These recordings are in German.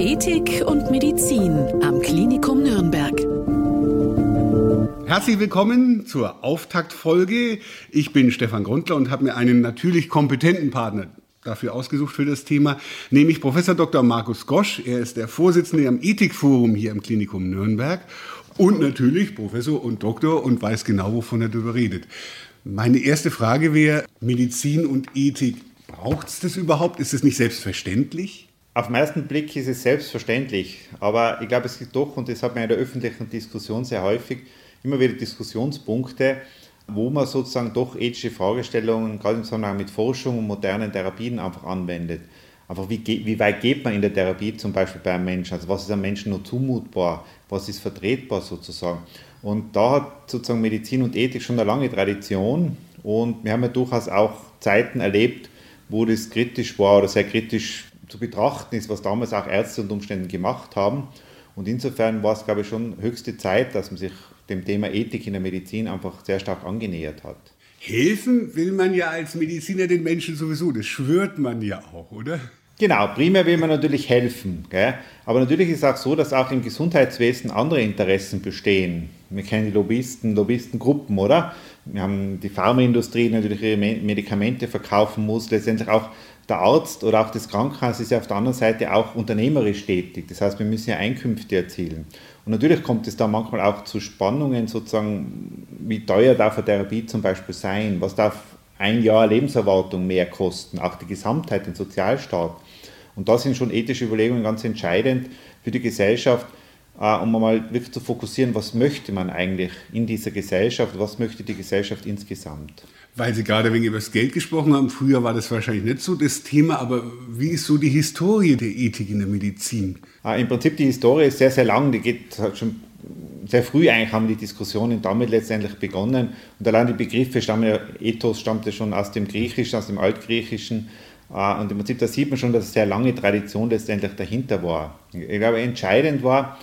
Ethik und Medizin am Klinikum Nürnberg. Herzlich willkommen zur Auftaktfolge. Ich bin Stefan Grundler und habe mir einen natürlich kompetenten Partner dafür ausgesucht für das Thema, nämlich Professor Dr. Markus Gosch. Er ist der Vorsitzende am Ethikforum hier im Klinikum Nürnberg und natürlich Professor und Doktor und weiß genau, wovon er darüber redet. Meine erste Frage wäre, Medizin und Ethik, braucht es das überhaupt? Ist es nicht selbstverständlich? Auf den ersten Blick ist es selbstverständlich, aber ich glaube, es gibt doch, und das hat man in der öffentlichen Diskussion sehr häufig, immer wieder Diskussionspunkte, wo man sozusagen doch ethische Fragestellungen, gerade im Zusammenhang mit Forschung und modernen Therapien einfach anwendet. Einfach wie, wie weit geht man in der Therapie zum Beispiel bei einem Menschen? Also was ist einem Menschen nur zumutbar? Was ist vertretbar sozusagen? Und da hat sozusagen Medizin und Ethik schon eine lange Tradition und wir haben ja durchaus auch Zeiten erlebt, wo das kritisch war oder sehr kritisch zu betrachten ist, was damals auch Ärzte unter Umständen gemacht haben. Und insofern war es, glaube ich, schon höchste Zeit, dass man sich dem Thema Ethik in der Medizin einfach sehr stark angenähert hat. Helfen will man ja als Mediziner den Menschen sowieso, das schwört man ja auch, oder? Genau, primär will man natürlich helfen. Gell? Aber natürlich ist es auch so, dass auch im Gesundheitswesen andere Interessen bestehen. Wir kennen die Lobbyisten, Lobbyistengruppen, oder? Wir haben die Pharmaindustrie, die natürlich ihre Medikamente verkaufen muss. Letztendlich auch der Arzt oder auch das Krankenhaus ist ja auf der anderen Seite auch unternehmerisch tätig. Das heißt, wir müssen ja Einkünfte erzielen. Und natürlich kommt es da manchmal auch zu Spannungen, sozusagen, wie teuer darf eine Therapie zum Beispiel sein? Was darf ein Jahr Lebenserwartung mehr kosten? Auch die Gesamtheit, den Sozialstaat. Und da sind schon ethische Überlegungen ganz entscheidend für die Gesellschaft, um mal wirklich zu fokussieren, was möchte man eigentlich in dieser Gesellschaft, was möchte die Gesellschaft insgesamt. Weil Sie gerade wegen über das Geld gesprochen haben, früher war das wahrscheinlich nicht so das Thema, aber wie ist so die Historie der Ethik in der Medizin? Äh, Im Prinzip die Historie ist sehr, sehr lang, die geht halt schon sehr früh eigentlich haben die Diskussionen damit letztendlich begonnen und allein die Begriffe stammen ja, Ethos stammte schon aus dem Griechischen, aus dem Altgriechischen äh, und im Prinzip da sieht man schon, dass eine sehr lange Tradition letztendlich dahinter war. Ich glaube, entscheidend war,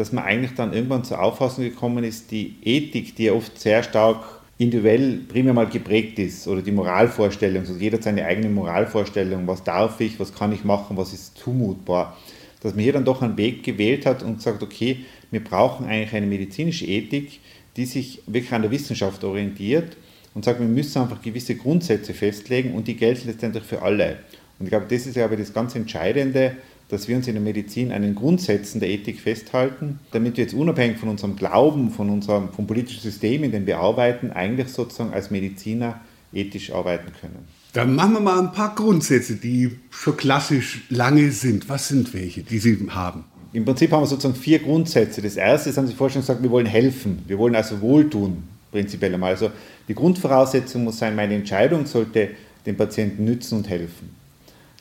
dass man eigentlich dann irgendwann zur Auffassung gekommen ist, die Ethik, die ja oft sehr stark individuell primär mal geprägt ist oder die Moralvorstellung, also jeder hat seine eigene Moralvorstellung, was darf ich, was kann ich machen, was ist zumutbar, dass man hier dann doch einen Weg gewählt hat und sagt, okay, wir brauchen eigentlich eine medizinische Ethik, die sich wirklich an der Wissenschaft orientiert und sagt, wir müssen einfach gewisse Grundsätze festlegen und die gelten letztendlich für alle. Und ich glaube, das ist ja aber das ganz Entscheidende, dass wir uns in der Medizin an den Grundsätzen der Ethik festhalten, damit wir jetzt unabhängig von unserem Glauben, von unserem vom politischen System, in dem wir arbeiten, eigentlich sozusagen als Mediziner ethisch arbeiten können. Dann machen wir mal ein paar Grundsätze, die schon klassisch lange sind. Was sind welche, die Sie haben? Im Prinzip haben wir sozusagen vier Grundsätze. Das erste ist, haben Sie vorhin schon gesagt, wir wollen helfen. Wir wollen also wohltun, prinzipiell einmal. Also die Grundvoraussetzung muss sein, meine Entscheidung sollte dem Patienten nützen und helfen.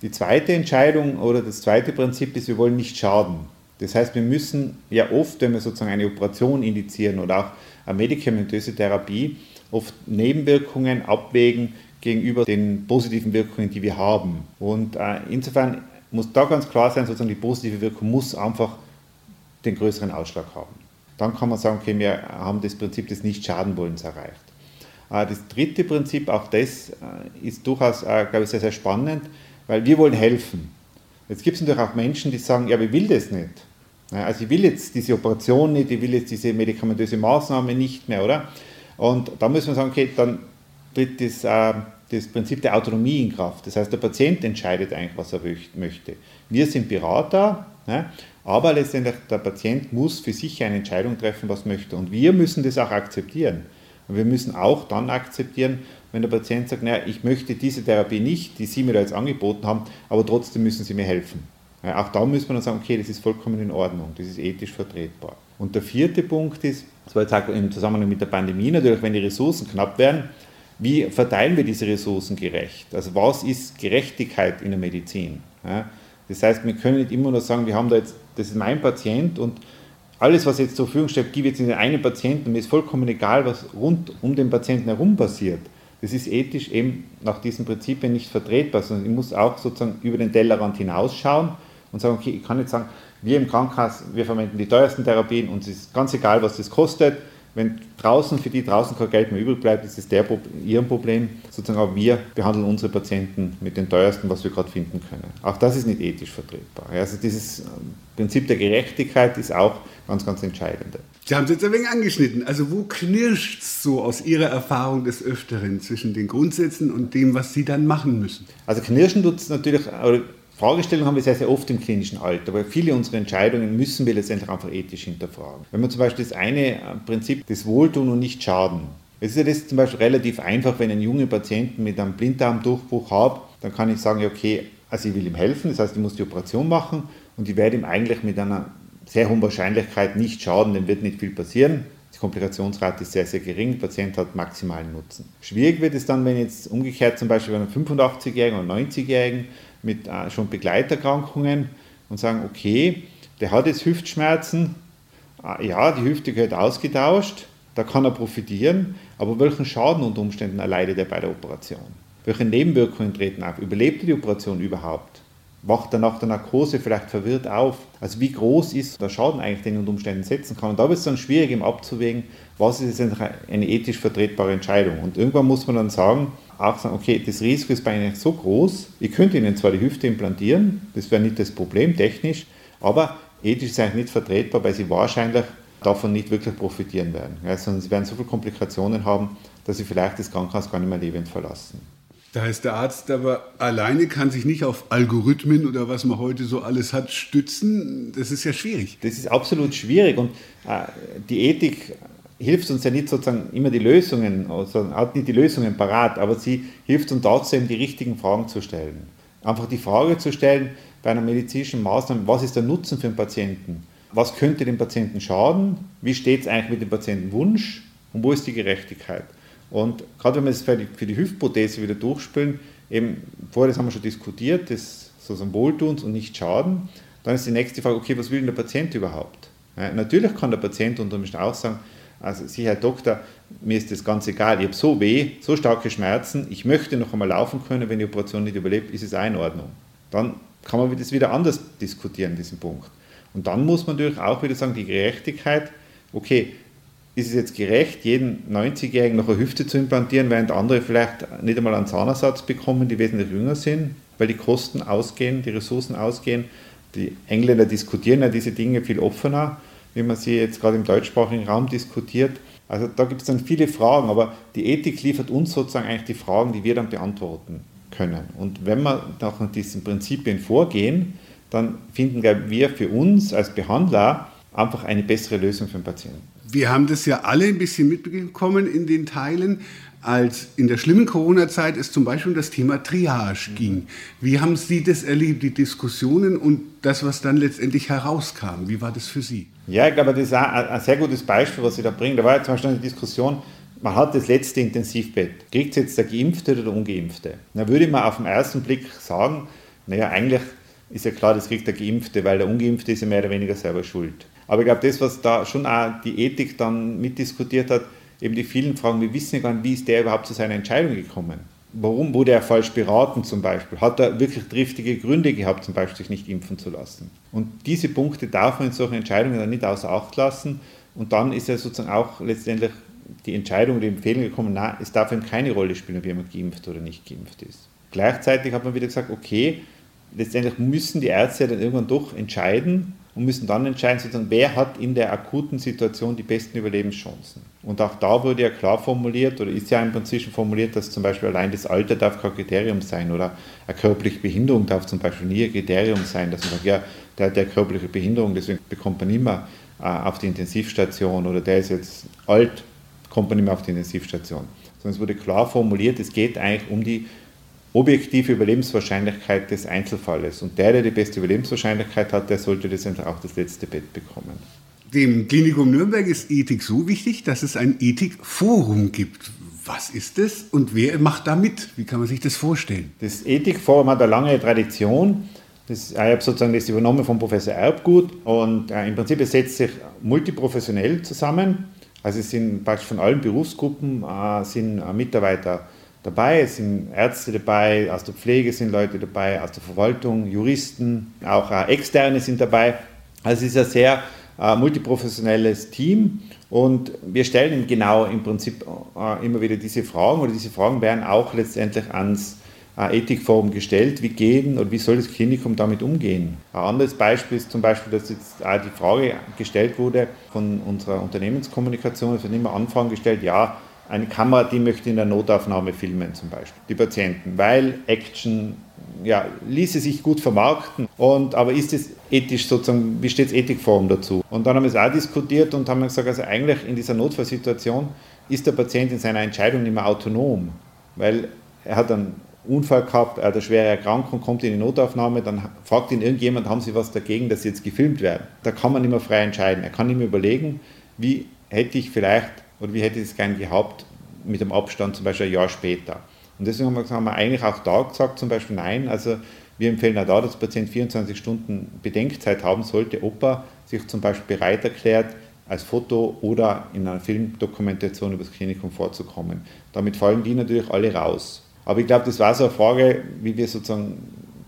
Die zweite Entscheidung oder das zweite Prinzip ist, wir wollen nicht schaden. Das heißt, wir müssen ja oft, wenn wir sozusagen eine Operation indizieren oder auch eine medikamentöse Therapie, oft Nebenwirkungen abwägen gegenüber den positiven Wirkungen, die wir haben. Und äh, insofern muss da ganz klar sein, sozusagen die positive Wirkung muss einfach den größeren Ausschlag haben. Dann kann man sagen, okay, wir haben das Prinzip des Nicht-Schadenwollens erreicht. Äh, das dritte Prinzip, auch das äh, ist durchaus, äh, glaube ich, sehr, sehr spannend weil wir wollen helfen. Jetzt gibt es natürlich auch Menschen, die sagen, ja, ich will das nicht. Also ich will jetzt diese Operation nicht, ich will jetzt diese medikamentöse Maßnahme nicht mehr, oder? Und da müssen wir sagen, okay, dann tritt das, äh, das Prinzip der Autonomie in Kraft. Das heißt, der Patient entscheidet eigentlich, was er möchte. Wir sind Berater, aber letztendlich der Patient muss für sich eine Entscheidung treffen, was möchte. Und wir müssen das auch akzeptieren. Und wir müssen auch dann akzeptieren, wenn der Patient sagt, naja, ich möchte diese Therapie nicht, die Sie mir da jetzt angeboten haben, aber trotzdem müssen Sie mir helfen. Ja, auch da muss man dann sagen, okay, das ist vollkommen in Ordnung, das ist ethisch vertretbar. Und der vierte Punkt ist, das war jetzt auch im Zusammenhang mit der Pandemie natürlich, wenn die Ressourcen knapp werden, wie verteilen wir diese Ressourcen gerecht? Also was ist Gerechtigkeit in der Medizin? Ja, das heißt, wir können nicht immer nur sagen, wir haben da jetzt, das ist mein Patient und alles, was jetzt zur Verfügung steht, gibt jetzt in den einen Patienten. Mir ist vollkommen egal, was rund um den Patienten herum passiert. Das ist ethisch eben nach diesen Prinzipien nicht vertretbar, sondern ich muss auch sozusagen über den Tellerrand hinausschauen und sagen, okay, ich kann nicht sagen, wir im Krankenhaus, wir verwenden die teuersten Therapien und es ist ganz egal, was das kostet. Wenn draußen für die draußen kein Geld mehr übrig bleibt, ist es der, ihr Problem. Sozusagen auch wir behandeln unsere Patienten mit den teuersten, was wir gerade finden können. Auch das ist nicht ethisch vertretbar. Also dieses Prinzip der Gerechtigkeit ist auch ganz, ganz entscheidend. Sie haben es jetzt ein wenig angeschnitten. Also wo knirscht es so aus Ihrer Erfahrung des Öfteren zwischen den Grundsätzen und dem, was Sie dann machen müssen? Also knirschen tut es natürlich, Fragestellungen haben wir sehr, sehr oft im klinischen Alter, weil viele unserer Entscheidungen müssen wir letztendlich einfach ethisch hinterfragen. Wenn man zum Beispiel das eine äh, Prinzip des Wohltun und nicht Schaden. Es ist ja das zum Beispiel relativ einfach, wenn ich einen jungen Patienten mit einem Blinddarmdurchbruch habe, dann kann ich sagen, okay, also ich will ihm helfen, das heißt, ich muss die Operation machen und ich werde ihm eigentlich mit einer sehr hohen Wahrscheinlichkeit nicht schaden, dem wird nicht viel passieren. Die Komplikationsrate ist sehr, sehr gering, der Patient hat maximalen Nutzen. Schwierig wird es dann, wenn jetzt umgekehrt zum Beispiel bei einem 85-Jährigen oder 90-Jährigen mit äh, schon Begleiterkrankungen und sagen, okay, der hat jetzt Hüftschmerzen, äh, ja, die Hüfte gehört ausgetauscht, da kann er profitieren, aber welchen Schaden unter Umständen erleidet er bei der Operation? Welche Nebenwirkungen treten auf? Überlebt er die Operation überhaupt? Wacht er nach der Narkose vielleicht verwirrt auf? Also wie groß ist der Schaden eigentlich, den er unter Umständen setzen kann? Und da wird es dann schwierig, ihm abzuwägen, was ist jetzt eine ethisch vertretbare Entscheidung. Und irgendwann muss man dann sagen, auch sagen, okay, das Risiko ist bei Ihnen so groß, ich könnte Ihnen zwar die Hüfte implantieren, das wäre nicht das Problem technisch, aber ethisch ist es eigentlich nicht vertretbar, weil Sie wahrscheinlich davon nicht wirklich profitieren werden. Ja, sondern Sie werden so viele Komplikationen haben, dass Sie vielleicht das Krankenhaus gar nicht mehr lebend verlassen. Da heißt der Arzt aber alleine kann sich nicht auf Algorithmen oder was man heute so alles hat stützen. Das ist ja schwierig. Das ist absolut schwierig und äh, die Ethik hilft uns ja nicht sozusagen immer die Lösungen, also hat nicht die Lösungen parat, aber sie hilft uns eben die richtigen Fragen zu stellen. Einfach die Frage zu stellen bei einer medizinischen Maßnahme, was ist der Nutzen für den Patienten? Was könnte dem Patienten schaden? Wie steht es eigentlich mit dem Patientenwunsch? Und wo ist die Gerechtigkeit? Und gerade wenn wir es für die, für die Hüftprothese wieder durchspielen, eben vorher, das haben wir schon diskutiert, das sozusagen Wohltuns und nicht Schaden, dann ist die nächste Frage, okay, was will denn der Patient überhaupt? Ja, natürlich kann der Patient unter Umständen auch sagen, also Sie, Herr Doktor, mir ist das ganz egal, ich habe so weh, so starke Schmerzen, ich möchte noch einmal laufen können, wenn die Operation nicht überlebt, ist es auch in Ordnung. Dann kann man das wieder anders diskutieren, diesen Punkt. Und dann muss man natürlich auch wieder sagen, die Gerechtigkeit, okay, ist es jetzt gerecht, jeden 90-Jährigen noch eine Hüfte zu implantieren, während andere vielleicht nicht einmal einen Zahnersatz bekommen, die wesentlich jünger sind, weil die Kosten ausgehen, die Ressourcen ausgehen. Die Engländer diskutieren ja diese Dinge viel offener wie man sie jetzt gerade im deutschsprachigen Raum diskutiert. Also da gibt es dann viele Fragen, aber die Ethik liefert uns sozusagen eigentlich die Fragen, die wir dann beantworten können. Und wenn wir nach diesen Prinzipien vorgehen, dann finden wir für uns als Behandler einfach eine bessere Lösung für den Patienten. Wir haben das ja alle ein bisschen mitbekommen in den Teilen als in der schlimmen Corona-Zeit es zum Beispiel um das Thema Triage ging. Wie haben Sie das erlebt, die Diskussionen und das, was dann letztendlich herauskam? Wie war das für Sie? Ja, ich glaube, das ist ein sehr gutes Beispiel, was Sie da bringen. Da war ja zum Beispiel eine Diskussion, man hat das letzte Intensivbett. Kriegt es jetzt der Geimpfte oder der Ungeimpfte? Da würde man auf den ersten Blick sagen, naja, eigentlich ist ja klar, das kriegt der Geimpfte, weil der Ungeimpfte ist ja mehr oder weniger selber schuld. Aber ich glaube, das, was da schon auch die Ethik dann mitdiskutiert hat, eben die vielen Fragen, wir wissen ja gar nicht, wie ist der überhaupt zu seiner Entscheidung gekommen? Warum wurde er falsch beraten zum Beispiel? Hat er wirklich triftige Gründe gehabt, zum Beispiel sich nicht impfen zu lassen? Und diese Punkte darf man in solchen Entscheidungen dann nicht außer Acht lassen. Und dann ist ja sozusagen auch letztendlich die Entscheidung, die Empfehlung gekommen, nein, es darf eben keine Rolle spielen, ob jemand geimpft oder nicht geimpft ist. Gleichzeitig hat man wieder gesagt, okay, letztendlich müssen die Ärzte dann irgendwann doch entscheiden, und müssen dann entscheiden, sozusagen, wer hat in der akuten Situation die besten Überlebenschancen. Und auch da wurde ja klar formuliert, oder ist ja im Prinzip schon formuliert, dass zum Beispiel allein das Alter darf kein Kriterium sein oder eine körperliche Behinderung darf zum Beispiel nie ein Kriterium sein, dass man sagt, ja, der hat ja körperliche Behinderung, deswegen bekommt man immer äh, auf die Intensivstation oder der ist jetzt alt, kommt man immer auf die Intensivstation. Sondern es wurde klar formuliert, es geht eigentlich um die objektive Überlebenswahrscheinlichkeit des Einzelfalles. Und der, der die beste Überlebenswahrscheinlichkeit hat, der sollte letztendlich auch das letzte Bett bekommen. Dem Klinikum Nürnberg ist Ethik so wichtig, dass es ein Ethikforum gibt. Was ist das und wer macht da mit? Wie kann man sich das vorstellen? Das Ethikforum hat eine lange Tradition. Das, ich habe sozusagen das übernommen von Professor Erbgut und äh, im Prinzip es setzt sich multiprofessionell zusammen. Also es sind praktisch von allen Berufsgruppen äh, sind äh, Mitarbeiter dabei. Es sind Ärzte dabei, aus der Pflege sind Leute dabei, aus der Verwaltung, Juristen, auch äh, Externe sind dabei. Also es ist eine sehr äh, multiprofessionelles Team und wir stellen genau im Prinzip äh, immer wieder diese Fragen oder diese Fragen werden auch letztendlich ans äh, Ethikforum gestellt, wie gehen oder wie soll das Klinikum damit umgehen. Ein anderes Beispiel ist zum Beispiel, dass jetzt auch die Frage gestellt wurde von unserer Unternehmenskommunikation, es werden immer Anfragen gestellt, ja, eine Kamera, die möchte in der Notaufnahme filmen zum Beispiel, die Patienten, weil Action ja, ließe sich gut vermarkten. Und, aber ist es ethisch sozusagen, wie steht es Ethikform dazu? Und dann haben wir es auch diskutiert und haben gesagt, also eigentlich in dieser Notfallsituation ist der Patient in seiner Entscheidung nicht mehr autonom, weil er hat einen Unfall gehabt, er hat eine schwere Erkrankung, kommt in die Notaufnahme, dann fragt ihn irgendjemand, haben Sie was dagegen, dass Sie jetzt gefilmt werden? Da kann man nicht mehr frei entscheiden. Er kann nicht mehr überlegen, wie hätte ich vielleicht oder wie hätte ich es gern gehabt mit dem Abstand zum Beispiel ein Jahr später. Und deswegen haben wir, haben wir eigentlich auch da gesagt, zum Beispiel nein, also wir empfehlen auch da, dass der Patient 24 Stunden Bedenkzeit haben sollte, ob er sich zum Beispiel bereit erklärt, als Foto oder in einer Filmdokumentation über das Klinikum vorzukommen. Damit fallen die natürlich alle raus. Aber ich glaube, das war so eine Frage, wie wir sozusagen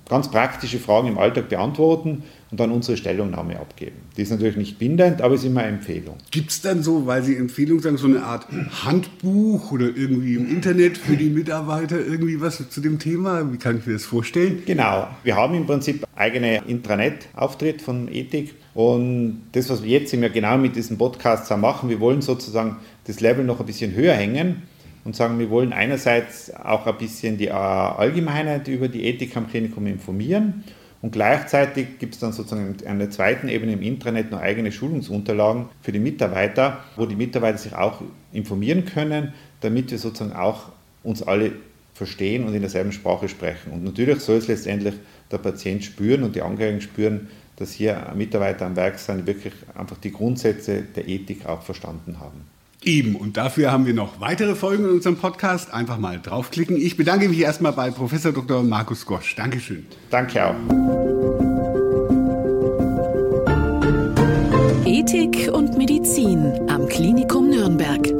ganz praktische Fragen im Alltag beantworten und dann unsere Stellungnahme abgeben. Die ist natürlich nicht bindend, aber ist immer eine Empfehlung. Gibt es dann so, weil Sie Empfehlung sagen, so eine Art Handbuch oder irgendwie im Internet für die Mitarbeiter irgendwie was zu dem Thema? Wie kann ich mir das vorstellen? Genau. Wir haben im Prinzip eigene Intranet-Auftritt von Ethik und das, was wir jetzt immer genau mit diesem Podcast machen, wir wollen sozusagen das Level noch ein bisschen höher hängen und sagen, wir wollen einerseits auch ein bisschen die Allgemeinheit über die Ethik am Klinikum informieren und gleichzeitig gibt es dann sozusagen an der zweiten Ebene im Intranet noch eigene Schulungsunterlagen für die Mitarbeiter, wo die Mitarbeiter sich auch informieren können, damit wir sozusagen auch uns alle verstehen und in derselben Sprache sprechen. Und natürlich soll es letztendlich der Patient spüren und die Angehörigen spüren, dass hier Mitarbeiter am Werk sind, wirklich einfach die Grundsätze der Ethik auch verstanden haben. Eben, und dafür haben wir noch weitere Folgen in unserem Podcast. Einfach mal draufklicken. Ich bedanke mich erstmal bei Professor Dr. Markus Gosch. Dankeschön. Danke auch. Ethik und Medizin am Klinikum Nürnberg.